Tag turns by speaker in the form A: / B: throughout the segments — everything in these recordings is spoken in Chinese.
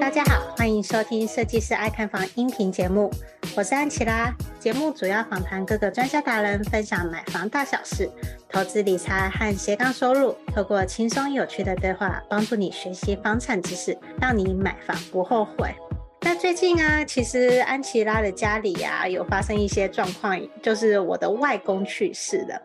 A: 大家好，欢迎收听设计师爱看房音频节目，我是安琪拉。节目主要访谈各个专家达人，分享买房大小事、投资理财和斜杠收入，透过轻松有趣的对话，帮助你学习房产知识，让你买房不后悔。最近啊，其实安琪拉的家里啊，有发生一些状况，就是我的外公去世了。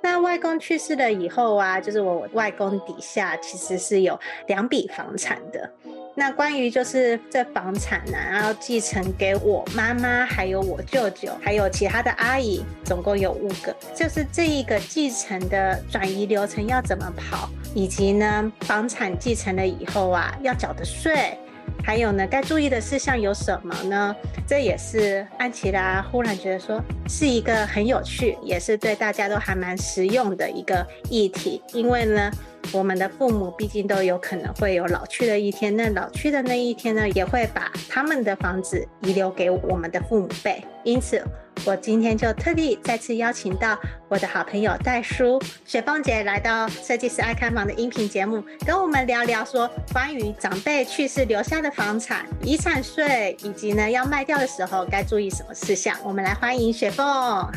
A: 那外公去世了以后啊，就是我外公底下其实是有两笔房产的。那关于就是这房产呢，然后继承给我妈妈，还有我舅舅，还有其他的阿姨，总共有五个。就是这一个继承的转移流程要怎么跑，以及呢，房产继承了以后啊，要缴的税，还有呢，该注意的事项有什么呢？这也是安琪拉忽然觉得说是一个很有趣，也是对大家都还蛮实用的一个议题，因为呢。我们的父母毕竟都有可能会有老去的一天，那老去的那一天呢，也会把他们的房子遗留给我们的父母辈，因此。我今天就特地再次邀请到我的好朋友戴叔雪凤姐来到设计师爱看房的音频节目，跟我们聊聊说关于长辈去世留下的房产、遗产税，以及呢要卖掉的时候该注意什么事项。我们来欢迎雪凤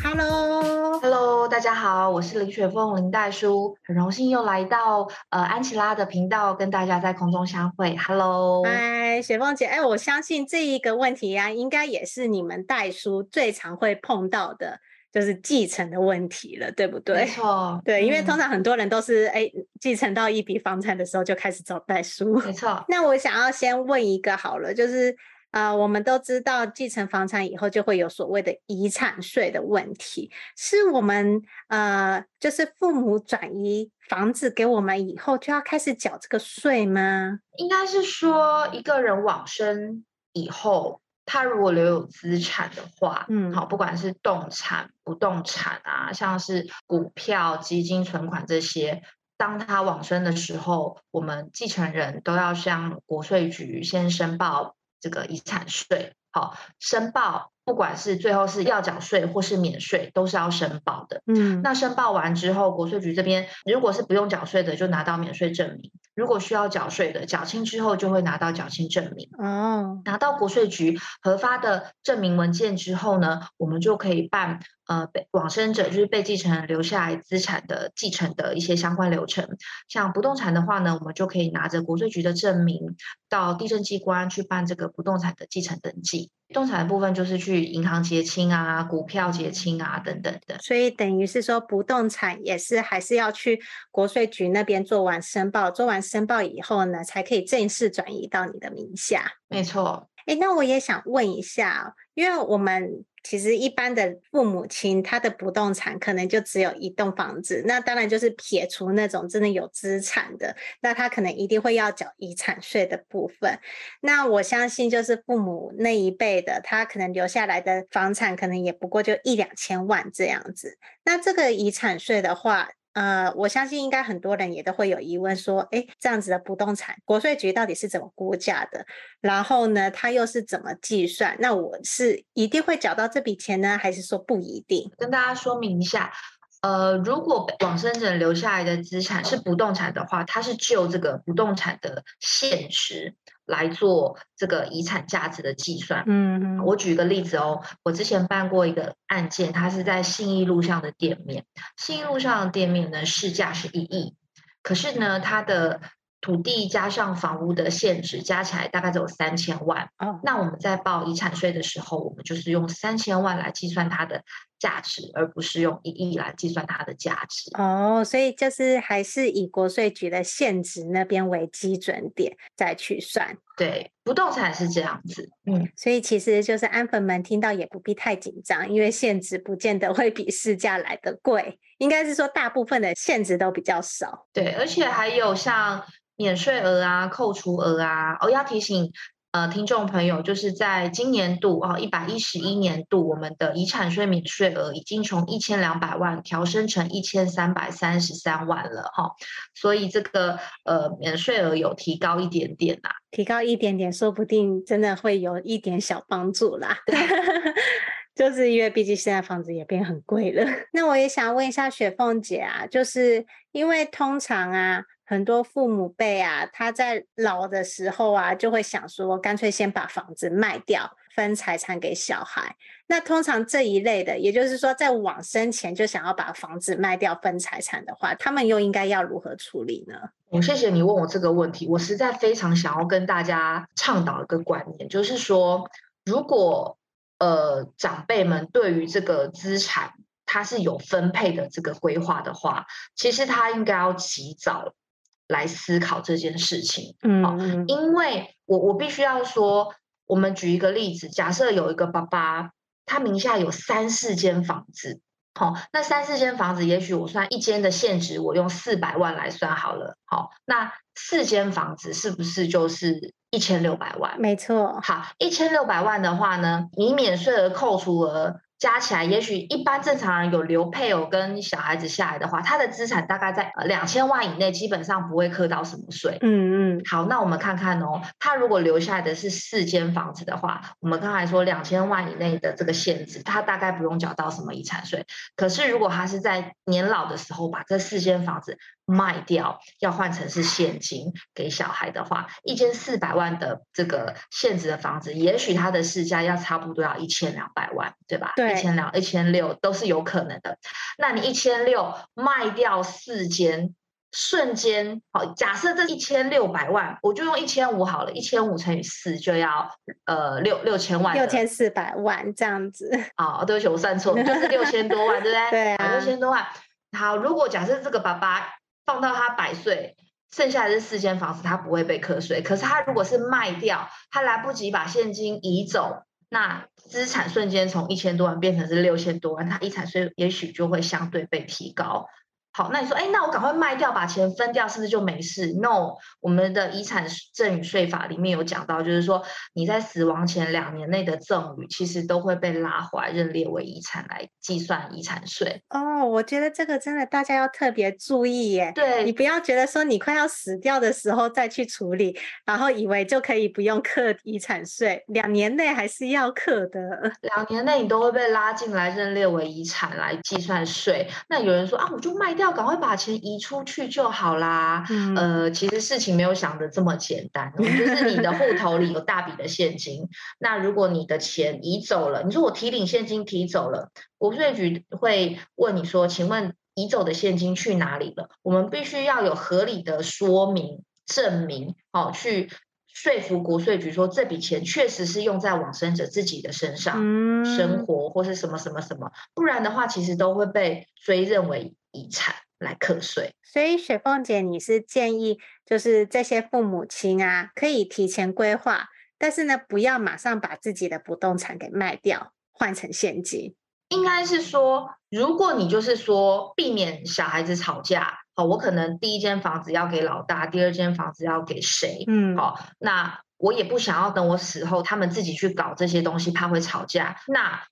A: ，Hello，Hello，
B: 大家好，我是林雪凤林代叔，很荣幸又来到呃安琪拉的频道，跟大家在空中相会。Hello，
A: 嗨，雪凤姐，哎，我相信这一个问题啊，应该也是你们戴叔最常会。碰到的就是继承的问题了，对不对？
B: 没错，
A: 对，因为通常很多人都是哎继承到一笔房产的时候就开始找代书，
B: 没错。
A: 那我想要先问一个好了，就是呃，我们都知道继承房产以后就会有所谓的遗产税的问题，是我们呃，就是父母转移房子给我们以后就要开始缴这个税吗？
B: 应该是说一个人往生以后。他如果留有资产的话，嗯，好，不管是动产、不动产啊，像是股票、基金、存款这些，当他往生的时候，我们继承人都要向国税局先申报这个遗产税。好，申报，不管是最后是要缴税或是免税，都是要申报的。嗯，那申报完之后，国税局这边如果是不用缴税的，就拿到免税证明。如果需要缴税的，缴清之后就会拿到缴清证明。哦，拿到国税局核发的证明文件之后呢，我们就可以办呃被往生者就是被继承人留下来资产的继承的一些相关流程。像不动产的话呢，我们就可以拿着国税局的证明到地政机关去办这个不动产的继承登记。动产的部分就是去银行结清啊，股票结清啊等等的。
A: 所以等于是说，不动产也是还是要去国税局那边做完申报，做完申报以后呢，才可以正式转移到你的名下。
B: 没错。
A: 哎，那我也想问一下，因为我们。其实一般的父母亲，他的不动产可能就只有一栋房子，那当然就是撇除那种真的有资产的，那他可能一定会要缴遗产税的部分。那我相信就是父母那一辈的，他可能留下来的房产可能也不过就一两千万这样子。那这个遗产税的话，呃，我相信应该很多人也都会有疑问，说，诶，这样子的不动产，国税局到底是怎么估价的？然后呢，它又是怎么计算？那我是一定会缴到这笔钱呢，还是说不一定？
B: 跟大家说明一下，呃，如果往生者留下来的资产是不动产的话，它是就这个不动产的现值。来做这个遗产价值的计算。嗯嗯，我举个例子哦，我之前办过一个案件，它是在信义路上的店面，信义路上的店面呢，市价是一亿，可是呢，它的土地加上房屋的限值加起来大概只有三千万。哦，那我们在报遗产税的时候，我们就是用三千万来计算它的价值，而不是用一亿来计算它的价值。
A: 哦，所以就是还是以国税局的现值那边为基准点再去算。
B: 对，不动产是这样子。
A: 嗯，所以其实就是安粉们听到也不必太紧张，因为现值不见得会比市价来得贵，应该是说大部分的现值都比较少。
B: 对，而且还有像免税额啊、扣除额啊，哦，要提醒。呃，听众朋友，就是在今年度啊，一百一十一年度，我们的遗产税免税额已经从一千两百万调升成一千三百三十三万了哈，所以这个呃免税额有提高一点点啦，
A: 提高一点点，说不定真的会有一点小帮助啦。就是因为毕竟现在房子也变很贵了。那我也想问一下雪凤姐啊，就是因为通常啊，很多父母辈啊，他在老的时候啊，就会想说，干脆先把房子卖掉，分财产给小孩。那通常这一类的，也就是说在往生前就想要把房子卖掉分财产的话，他们又应该要如何处理呢？
B: 我谢谢你问我这个问题，我实在非常想要跟大家倡导一个观念，就是说，如果呃长辈们对于这个资产他是有分配的这个规划的话，其实他应该要及早来思考这件事情。嗯，哦，因为我我必须要说，我们举一个例子，假设有一个爸爸。他名下有三四间房子，好，那三四间房子，也许我算一间的现值，我用四百万来算好了，好，那四间房子是不是就是一千六百万？
A: 没错，
B: 好，一千六百万的话呢，以免税额扣除额。加起来，也许一般正常人有留配偶跟小孩子下来的话，他的资产大概在两千万以内，基本上不会课到什么税。嗯嗯。好，那我们看看哦，他如果留下来的是四间房子的话，我们刚才说两千万以内的这个限制，他大概不用缴到什么遗产税。可是如果他是在年老的时候把这四间房子卖掉，要换成是现金给小孩的话，一间四百万的这个限制的房子，也许他的市价要差不多要一千两百万，对吧？
A: 对，
B: 一千两、一千六都是有可能的。那你一千六卖掉四间，瞬间好，假设这一千六百万，我就用一千五好了，一千五乘以四就要呃六六千万，
A: 六千四百万这样子。
B: 啊，对不起，我算错，就是六千多万，对不对？
A: 对啊，
B: 六千多万。好，如果假设这个爸爸。放到他百岁，剩下的这四间房子他不会被课税。可是他如果是卖掉，他来不及把现金移走，那资产瞬间从一千多万变成是六千多万，他遗产税也许就会相对被提高。好，那你说，哎，那我赶快卖掉，把钱分掉，是不是就没事？No，我们的遗产赠与税法里面有讲到，就是说你在死亡前两年内的赠与，其实都会被拉回来认列为遗产来计算遗产税。
A: 哦，我觉得这个真的大家要特别注意耶。
B: 对，
A: 你不要觉得说你快要死掉的时候再去处理，然后以为就可以不用课遗产税，两年内还是要课的。
B: 两年内你都会被拉进来认列为遗产来计算税。那有人说啊，我就卖。要赶快把钱移出去就好啦。嗯、呃，其实事情没有想的这么简单，就是你的户头里有大笔的现金，那如果你的钱移走了，你说我提领现金提走了，国税局会问你说，请问移走的现金去哪里了？我们必须要有合理的说明证明，哦，去说服国税局说这笔钱确实是用在往生者自己的身上，嗯、生活或是什么什么什么，不然的话，其实都会被追认为。遗产来课税，
A: 所以雪凤姐，你是建议就是这些父母亲啊，可以提前规划，但是呢，不要马上把自己的不动产给卖掉，换成现金。
B: 应该是说，如果你就是说避免小孩子吵架，好，我可能第一间房子要给老大，第二间房子要给谁？嗯，好，那我也不想要等我死后他们自己去搞这些东西，怕会吵架，那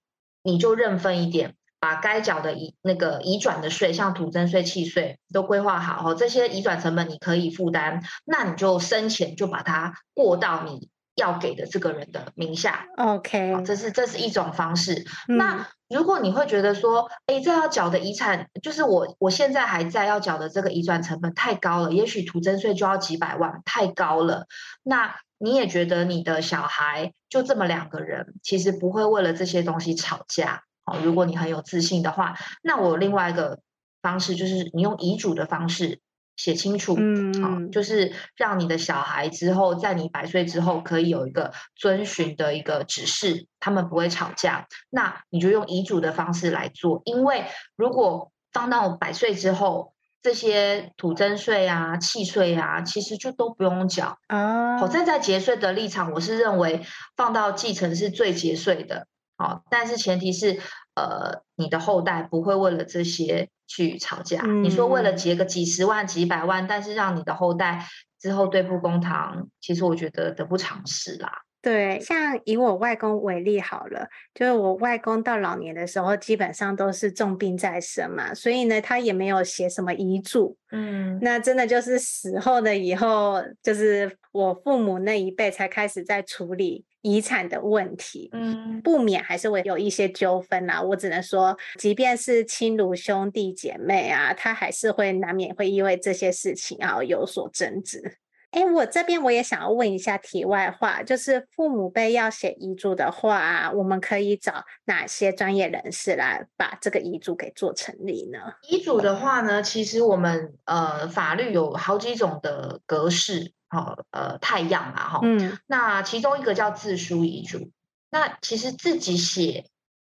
B: 你就认分一点。把该缴的遗那个移转的税，像土增税、契税都规划好哦，这些移转成本你可以负担，那你就生前就把它过到你要给的这个人的名下。
A: OK，
B: 这是这是一种方式。嗯、那如果你会觉得说，哎，这要缴的遗产就是我我现在还在要缴的这个移转成本太高了，也许土增税就要几百万，太高了。那你也觉得你的小孩就这么两个人，其实不会为了这些东西吵架。如果你很有自信的话，那我另外一个方式就是你用遗嘱的方式写清楚，嗯，好，就是让你的小孩之后在你百岁之后可以有一个遵循的一个指示，他们不会吵架。那你就用遗嘱的方式来做，因为如果放到百岁之后，这些土增税啊、契税啊，其实就都不用缴啊。好，站在节税的立场，我是认为放到继承是最节税的。好，但是前提是，呃，你的后代不会为了这些去吵架。嗯、你说为了结个几十万、几百万，但是让你的后代之后对簿公堂，其实我觉得得不偿失啦。
A: 对，像以我外公为例好了，就是我外公到老年的时候，基本上都是重病在身嘛，所以呢，他也没有写什么遗嘱。嗯，那真的就是死后的以后，就是我父母那一辈才开始在处理。遗产的问题，嗯，不免还是会有一些纠纷啊。我只能说，即便是亲如兄弟姐妹啊，他还是会难免会因为这些事情啊有所争执。哎，我这边我也想要问一下题外话，就是父母辈要写遗嘱的话，我们可以找哪些专业人士来把这个遗嘱给做成立呢？
B: 遗嘱的话呢，其实我们呃法律有好几种的格式，好呃太阳啊哈，嗯，那其中一个叫自书遗嘱，那其实自己写。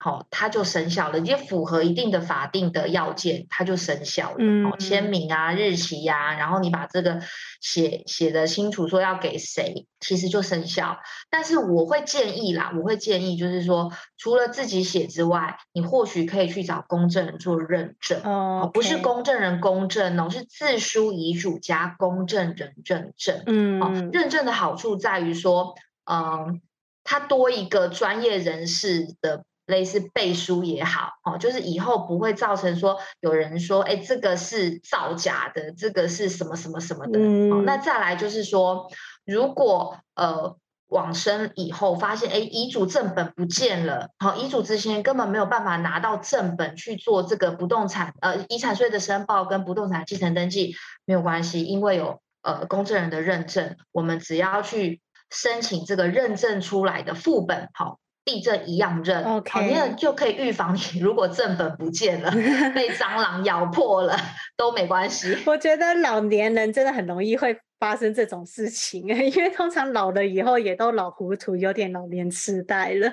B: 好，它就生效了，已经符合一定的法定的要件，它就生效了。嗯，签名啊，日期呀、啊，然后你把这个写写的清楚，说要给谁，其实就生效。但是我会建议啦，我会建议就是说，除了自己写之外，你或许可以去找公证人做认证。哦不是公证人公证哦，是自书遗嘱加公证人认证。嗯，哦，认证的好处在于说，嗯，它多一个专业人士的。类似背书也好，哦，就是以后不会造成说有人说，哎，这个是造假的，这个是什么什么什么的。嗯，那再来就是说，如果呃往生以后发现，哎，遗嘱正本不见了，好，遗嘱执行人根本没有办法拿到正本去做这个不动产呃遗产税的申报跟不动产继承登记，没有关系，因为有呃公证人的认证，我们只要去申请这个认证出来的副本，好。地震一样认那就可以预防你 如果正本不见了，被蟑螂咬破了都没关系。
A: 我觉得老年人真的很容易会发生这种事情，因为通常老了以后也都老糊涂，有点老年痴呆了。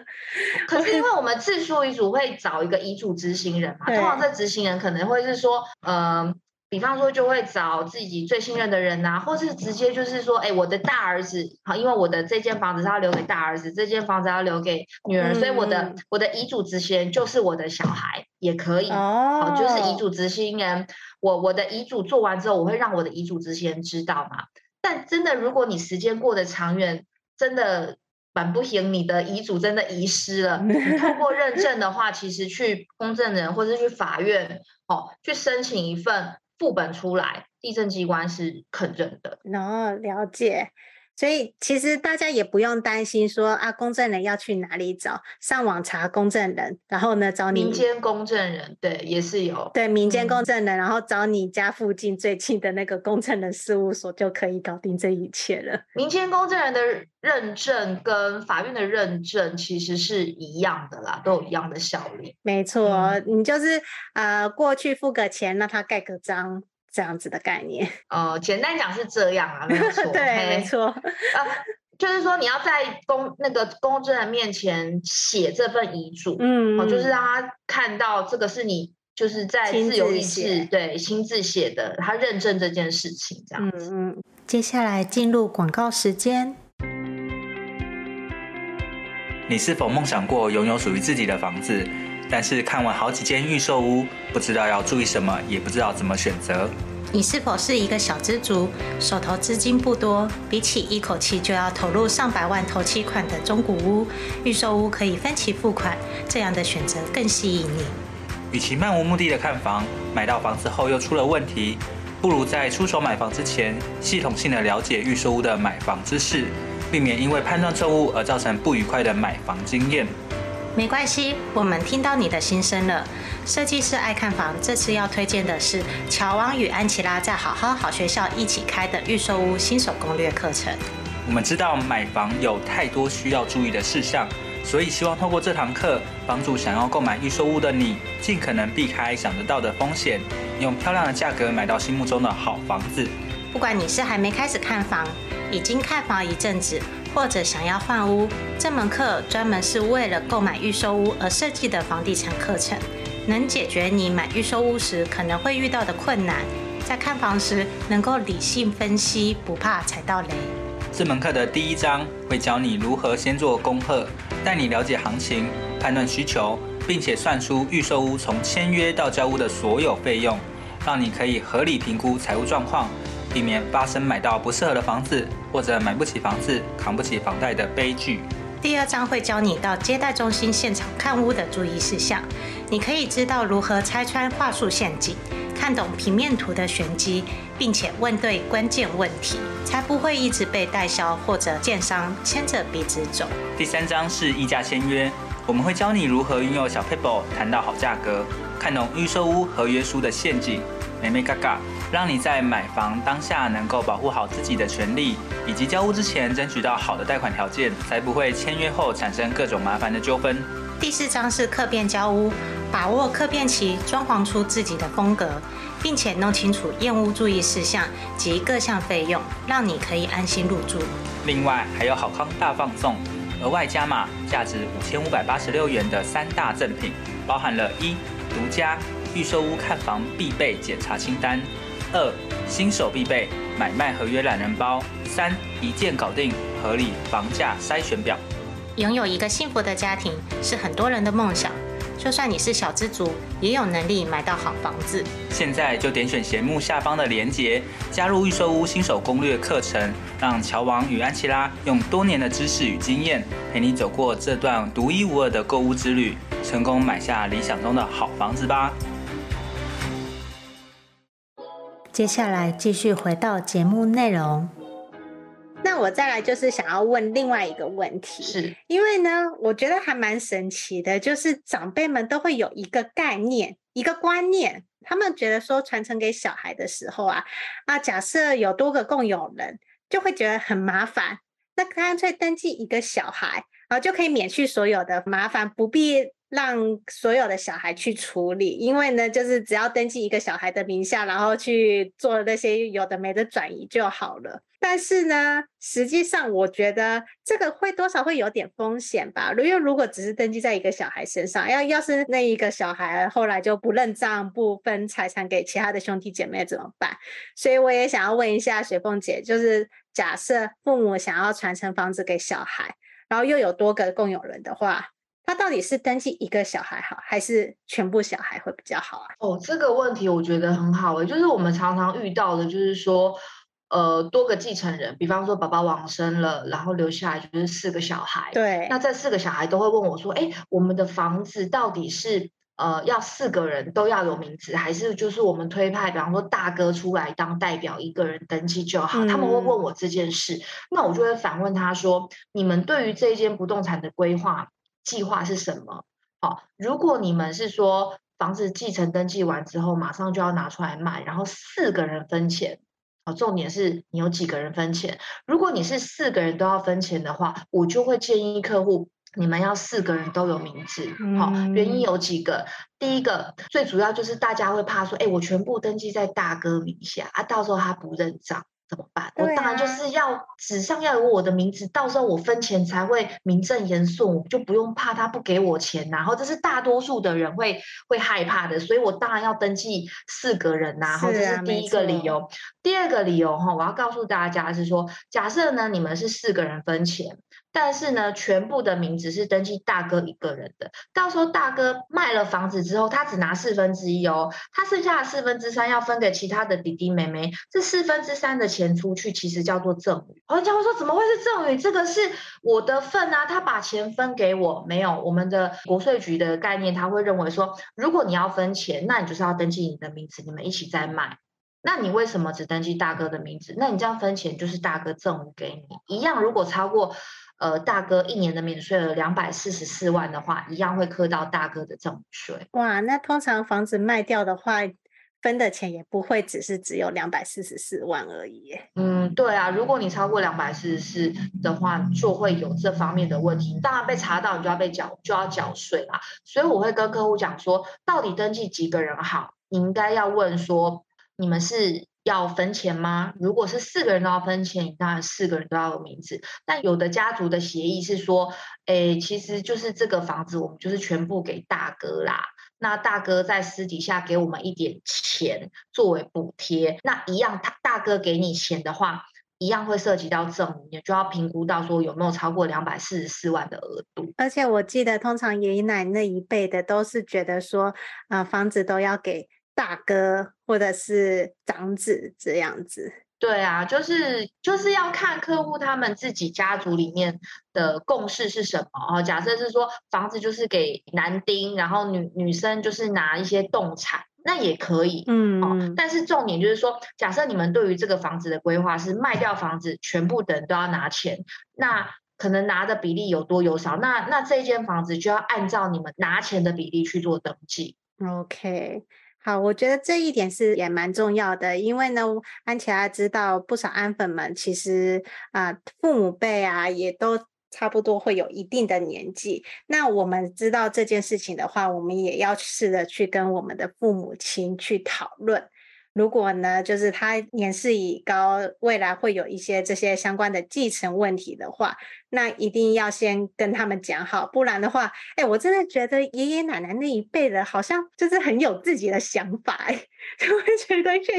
B: 可是因为我们自书遗嘱会找一个遗嘱执行人嘛，通常这执行人可能会是说，嗯、呃。比方说，就会找自己最信任的人呐、啊，或是直接就是说，哎，我的大儿子，好，因为我的这间房子是要留给大儿子，这间房子要留给女儿，嗯、所以我的我的遗嘱执行人就是我的小孩，也可以，哦，好，就是遗嘱执行人，我我的遗嘱做完之后，我会让我的遗嘱执行人知道嘛。但真的，如果你时间过得长远，真的蛮不行，你的遗嘱真的遗失了，你透过认证的话，其实去公证人或者去法院，哦，去申请一份。副本出来，地震机关是肯认的。
A: 哦，了解。所以其实大家也不用担心说啊，公证人要去哪里找？上网查公证人，然后呢找你
B: 民间公证人，对，也是有。
A: 对，民间公证人，嗯、然后找你家附近最近的那个公证人事务所就可以搞定这一切了。
B: 民间公证人的认证跟法院的认证其实是一样的啦，都有一样的效力。
A: 没错，嗯、你就是呃过去付个钱，让他盖个章。这样子的概念，
B: 呃，简单讲是这样啊，没错，
A: 对，没错，呃，
B: 就是说你要在公那个公证人面前写这份遗嘱，嗯，哦，就是让他看到这个是你就是在自由意志对亲自写的，他认证这件事情，这样子。嗯，
A: 接下来进入广告时间。
C: 你是否梦想过拥有属于自己的房子？但是看完好几间预售屋，不知道要注意什么，也不知道怎么选择。
A: 你是否是一个小资族，手头资金不多？比起一口气就要投入上百万头期款的中古屋，预售屋可以分期付款，这样的选择更吸引你。
C: 与其漫无目的的看房，买到房子后又出了问题，不如在出手买房之前，系统性的了解预售屋的买房知识，避免因为判断错误而造成不愉快的买房经验。
A: 没关系，我们听到你的心声了。设计师爱看房，这次要推荐的是乔王与安琪拉在好好好学校一起开的预售屋新手攻略课程。
C: 我们知道买房有太多需要注意的事项，所以希望透过这堂课，帮助想要购买预售屋的你，尽可能避开想得到的风险，用漂亮的价格买到心目中的好房子。
A: 不管你是还没开始看房，已经看房一阵子，或者想要换屋，这门课专门是为了购买预售屋而设计的房地产课程，能解决你买预售屋时可能会遇到的困难，在看房时能够理性分析，不怕踩到雷。
C: 这门课的第一章会教你如何先做功课，带你了解行情、判断需求，并且算出预售屋从签约到交屋的所有费用，让你可以合理评估财务状况。避免发生买到不适合的房子，或者买不起房子、扛不起房贷的悲剧。
A: 第二章会教你到接待中心现场看屋的注意事项，你可以知道如何拆穿话术陷阱，看懂平面图的玄机，并且问对关键问题，才不会一直被代销或者建商牵着鼻子走。
C: 第三章是议价签约，我们会教你如何运用小 paper 谈到好价格，看懂预售屋合约书的陷阱，眉眉角角，让你在买房当下能够保护好自己的权利，以及交屋之前争取到好的贷款条件，才不会签约后产生各种麻烦的纠纷。
A: 第四章是客变交屋，把握客变期，装潢出自己的风格，并且弄清楚验屋注意事项及各项费用，让你可以安心入住。
C: 另外还有好康大放送，额外加码价值五千五百八十六元的三大赠品，包含了一独家预售屋看房必备检查清单，二新手必备买卖合约懒人包，三一键搞定合理房价筛选表。
A: 拥有一个幸福的家庭是很多人的梦想，就算你是小资族，也有能力买到好房子。
C: 现在就点选节目下方的链接，加入预售屋新手攻略课程，让乔王与安琪拉用多年的知识与经验，陪你走过这段独一无二的购物之旅，成功买下理想中的好房子吧。
A: 接下来继续回到节目内容。那我再来就是想要问另外一个问题，
B: 是
A: 因为呢，我觉得还蛮神奇的，就是长辈们都会有一个概念、一个观念，他们觉得说传承给小孩的时候啊，啊，假设有多个共有人，就会觉得很麻烦，那干脆登记一个小孩，然后就可以免去所有的麻烦，不必。让所有的小孩去处理，因为呢，就是只要登记一个小孩的名下，然后去做那些有的没的转移就好了。但是呢，实际上我觉得这个会多少会有点风险吧。因为如果只是登记在一个小孩身上，要要是那一个小孩后来就不认账、不分财产给其他的兄弟姐妹怎么办？所以我也想要问一下雪凤姐，就是假设父母想要传承房子给小孩，然后又有多个共有人的话。他到底是登记一个小孩好，还是全部小孩会比较好啊？
B: 哦，这个问题我觉得很好诶，就是我们常常遇到的，就是说，呃，多个继承人，比方说爸爸往生了，然后留下来就是四个小孩。
A: 对。
B: 那这四个小孩都会问我说：“哎，我们的房子到底是呃要四个人都要有名字，还是就是我们推派，比方说大哥出来当代表，一个人登记就好？”嗯。他们会问我这件事，那我就会反问他说：“你们对于这一间不动产的规划？”计划是什么？好，如果你们是说房子继承登记完之后马上就要拿出来卖，然后四个人分钱，好，重点是你有几个人分钱。如果你是四个人都要分钱的话，我就会建议客户你们要四个人都有名字。好，原因有几个，第一个最主要就是大家会怕说，哎，我全部登记在大哥名下啊，到时候他不认账。怎么办？我当然就是要纸上要有我的名字，到时候我分钱才会名正言顺，我就不用怕他不给我钱，然后这是大多数的人会会害怕的，所以我当然要登记四个人呐，然后这是第一个理由。第二个理由哈，我要告诉大家是说，假设呢你们是四个人分钱。但是呢，全部的名字是登记大哥一个人的。到时候大哥卖了房子之后，他只拿四分之一哦，他剩下的四分之三要分给其他的弟弟妹妹。这四分之三的钱出去，其实叫做赠与。人家会说，怎么会是赠与？这个是我的份啊，他把钱分给我，没有。我们的国税局的概念，他会认为说，如果你要分钱，那你就是要登记你的名字，你们一起在卖。那你为什么只登记大哥的名字？那你这样分钱就是大哥赠与给你一样。如果超过。呃，大哥一年的免税额两百四十四万的话，一样会课到大哥的赠与税。
A: 哇，那通常房子卖掉的话，分的钱也不会只是只有两百四十四万而已。
B: 嗯，对啊，如果你超过两百四十四的话，就会有这方面的问题。当然被查到，你就要被缴，就要缴税啦。所以我会跟客户讲说，到底登记几个人好？你应该要问说，你们是。要分钱吗？如果是四个人都要分钱，当然四个人都要有名字。但有的家族的协议是说，诶，其实就是这个房子我们就是全部给大哥啦。那大哥在私底下给我们一点钱作为补贴，那一样他大哥给你钱的话，一样会涉及到赠与，你就要评估到说有没有超过两百四十四万的额度。
A: 而且我记得，通常爷爷奶奶那一辈的都是觉得说，啊、房子都要给。大哥或者是长子这样子，
B: 对啊，就是就是要看客户他们自己家族里面的共识是什么哦。假设是说房子就是给男丁，然后女女生就是拿一些动产，那也可以，嗯、哦，但是重点就是说，假设你们对于这个房子的规划是卖掉房子，全部的人都要拿钱，那可能拿的比例有多有少，那那这间房子就要按照你们拿钱的比例去做登记。
A: OK，好，我觉得这一点是也蛮重要的，因为呢，安琪拉知道不少安粉们其实啊、父母辈啊也都。差不多会有一定的年纪，那我们知道这件事情的话，我们也要试着去跟我们的父母亲去讨论。如果呢，就是他年事已高，未来会有一些这些相关的继承问题的话，那一定要先跟他们讲好，不然的话，哎，我真的觉得爷爷奶奶那一辈的，好像就是很有自己的想法，哎，就会觉得越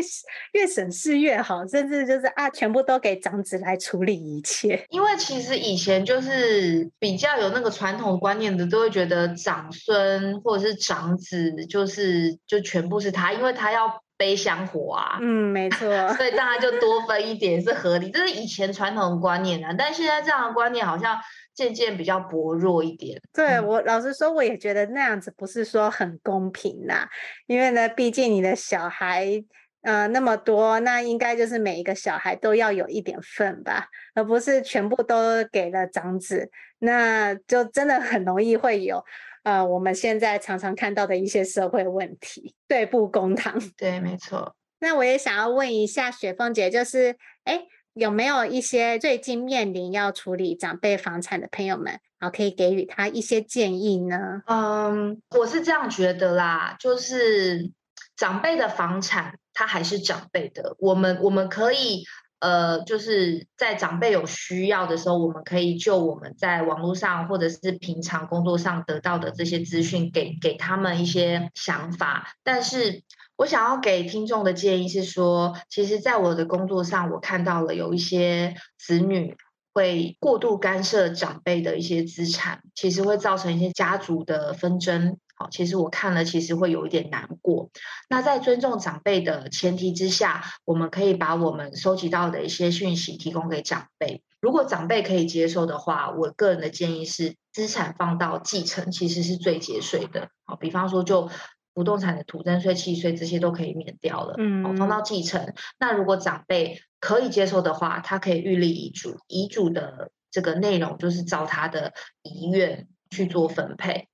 A: 越省事越好，甚至就是啊，全部都给长子来处理一切。
B: 因为其实以前就是比较有那个传统观念的，都会觉得长孙或者是长子就是就全部是他，因为他要。背香火啊，
A: 嗯，没错，
B: 所以大家就多分一点是合理，这是以前传统的观念啊，但现在这样的观念好像渐渐比较薄弱一点。
A: 对，我老实说，我也觉得那样子不是说很公平呐，因为呢，毕竟你的小孩呃那么多，那应该就是每一个小孩都要有一点份吧，而不是全部都给了长子，那就真的很容易会有。呃，我们现在常常看到的一些社会问题，对簿公堂。
B: 对，没错。
A: 那我也想要问一下雪凤姐，就是，哎，有没有一些最近面临要处理长辈房产的朋友们，然后可以给予他一些建议呢？
B: 嗯，我是这样觉得啦，就是长辈的房产，他还是长辈的，我们我们可以。呃，就是在长辈有需要的时候，我们可以就我们在网络上或者是平常工作上得到的这些资讯，给给他们一些想法。但是我想要给听众的建议是说，其实，在我的工作上，我看到了有一些子女会过度干涉长辈的一些资产，其实会造成一些家族的纷争。好，其实我看了，其实会有一点难过。那在尊重长辈的前提之下，我们可以把我们收集到的一些讯息提供给长辈。如果长辈可以接受的话，我个人的建议是，资产放到继承其实是最节税的。好，比方说就不动产的土增税、契税这些都可以免掉了。嗯，好，放到继承。那如果长辈可以接受的话，他可以预立遗嘱，遗嘱的这个内容就是照他的遗愿去做分配。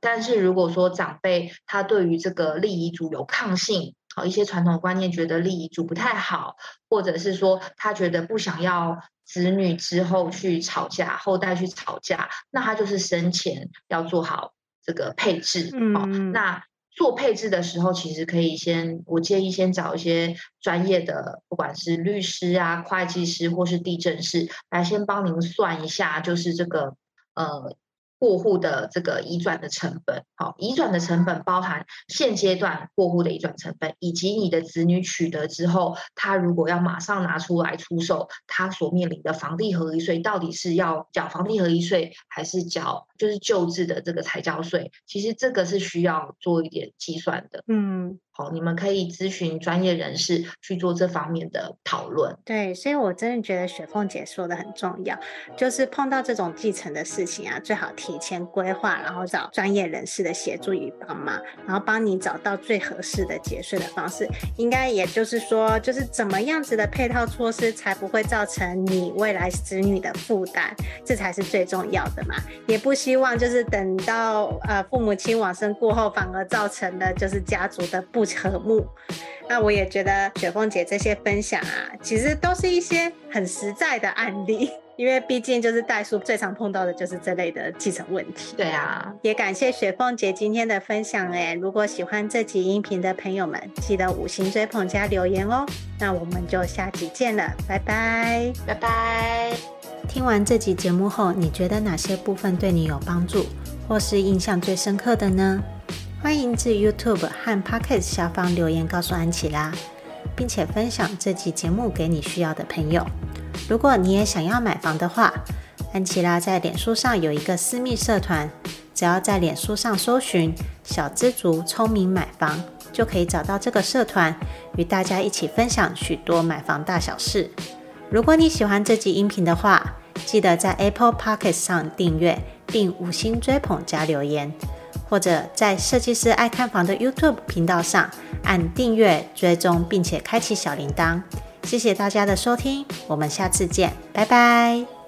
B: 但是如果说长辈他对于这个立遗嘱有抗性，好，一些传统观念觉得立遗嘱不太好，或者是说他觉得不想要子女之后去吵架，后代去吵架，那他就是生前要做好这个配置。嗯，那做配置的时候，其实可以先，我建议先找一些专业的，不管是律师啊、会计师或是地震师，来先帮您算一下，就是这个呃。过户的这个移转的成本，好，移转的成本包含现阶段过户的移转成本，以及你的子女取得之后，他如果要马上拿出来出售，他所面临的房地合一税到底是要缴房地合一税，还是缴就是旧制的这个财交税？其实这个是需要做一点计算的。嗯。好，你们可以咨询专业人士去做这方面的讨论。
A: 对，所以我真的觉得雪凤姐说的很重要，就是碰到这种继承的事情啊，最好提前规划，然后找专业人士的协助与帮忙，然后帮你找到最合适的节税的方式。应该也就是说，就是怎么样子的配套措施才不会造成你未来子女的负担，这才是最重要的嘛。也不希望就是等到呃父母亲往生过后，反而造成的就是家族的不。不和睦，那我也觉得雪凤姐这些分享啊，其实都是一些很实在的案例，因为毕竟就是代书最常碰到的就是这类的继承问题。
B: 对啊，
A: 也感谢雪凤姐今天的分享哎，如果喜欢这集音频的朋友们，记得五星追捧加留言哦。那我们就下集见了，拜拜，
B: 拜拜。
A: 听完这集节目后，你觉得哪些部分对你有帮助，或是印象最深刻的呢？欢迎至 YouTube 和 Podcast 下方留言告诉安琪拉，并且分享这期节目给你需要的朋友。如果你也想要买房的话，安琪拉在脸书上有一个私密社团，只要在脸书上搜寻“小知足聪明买房”，就可以找到这个社团，与大家一起分享许多买房大小事。如果你喜欢这集音频的话，记得在 Apple Podcast 上订阅并五星追捧加留言。或者在设计师爱看房的 YouTube 频道上按订阅、追踪，并且开启小铃铛。谢谢大家的收听，我们下次见，拜拜。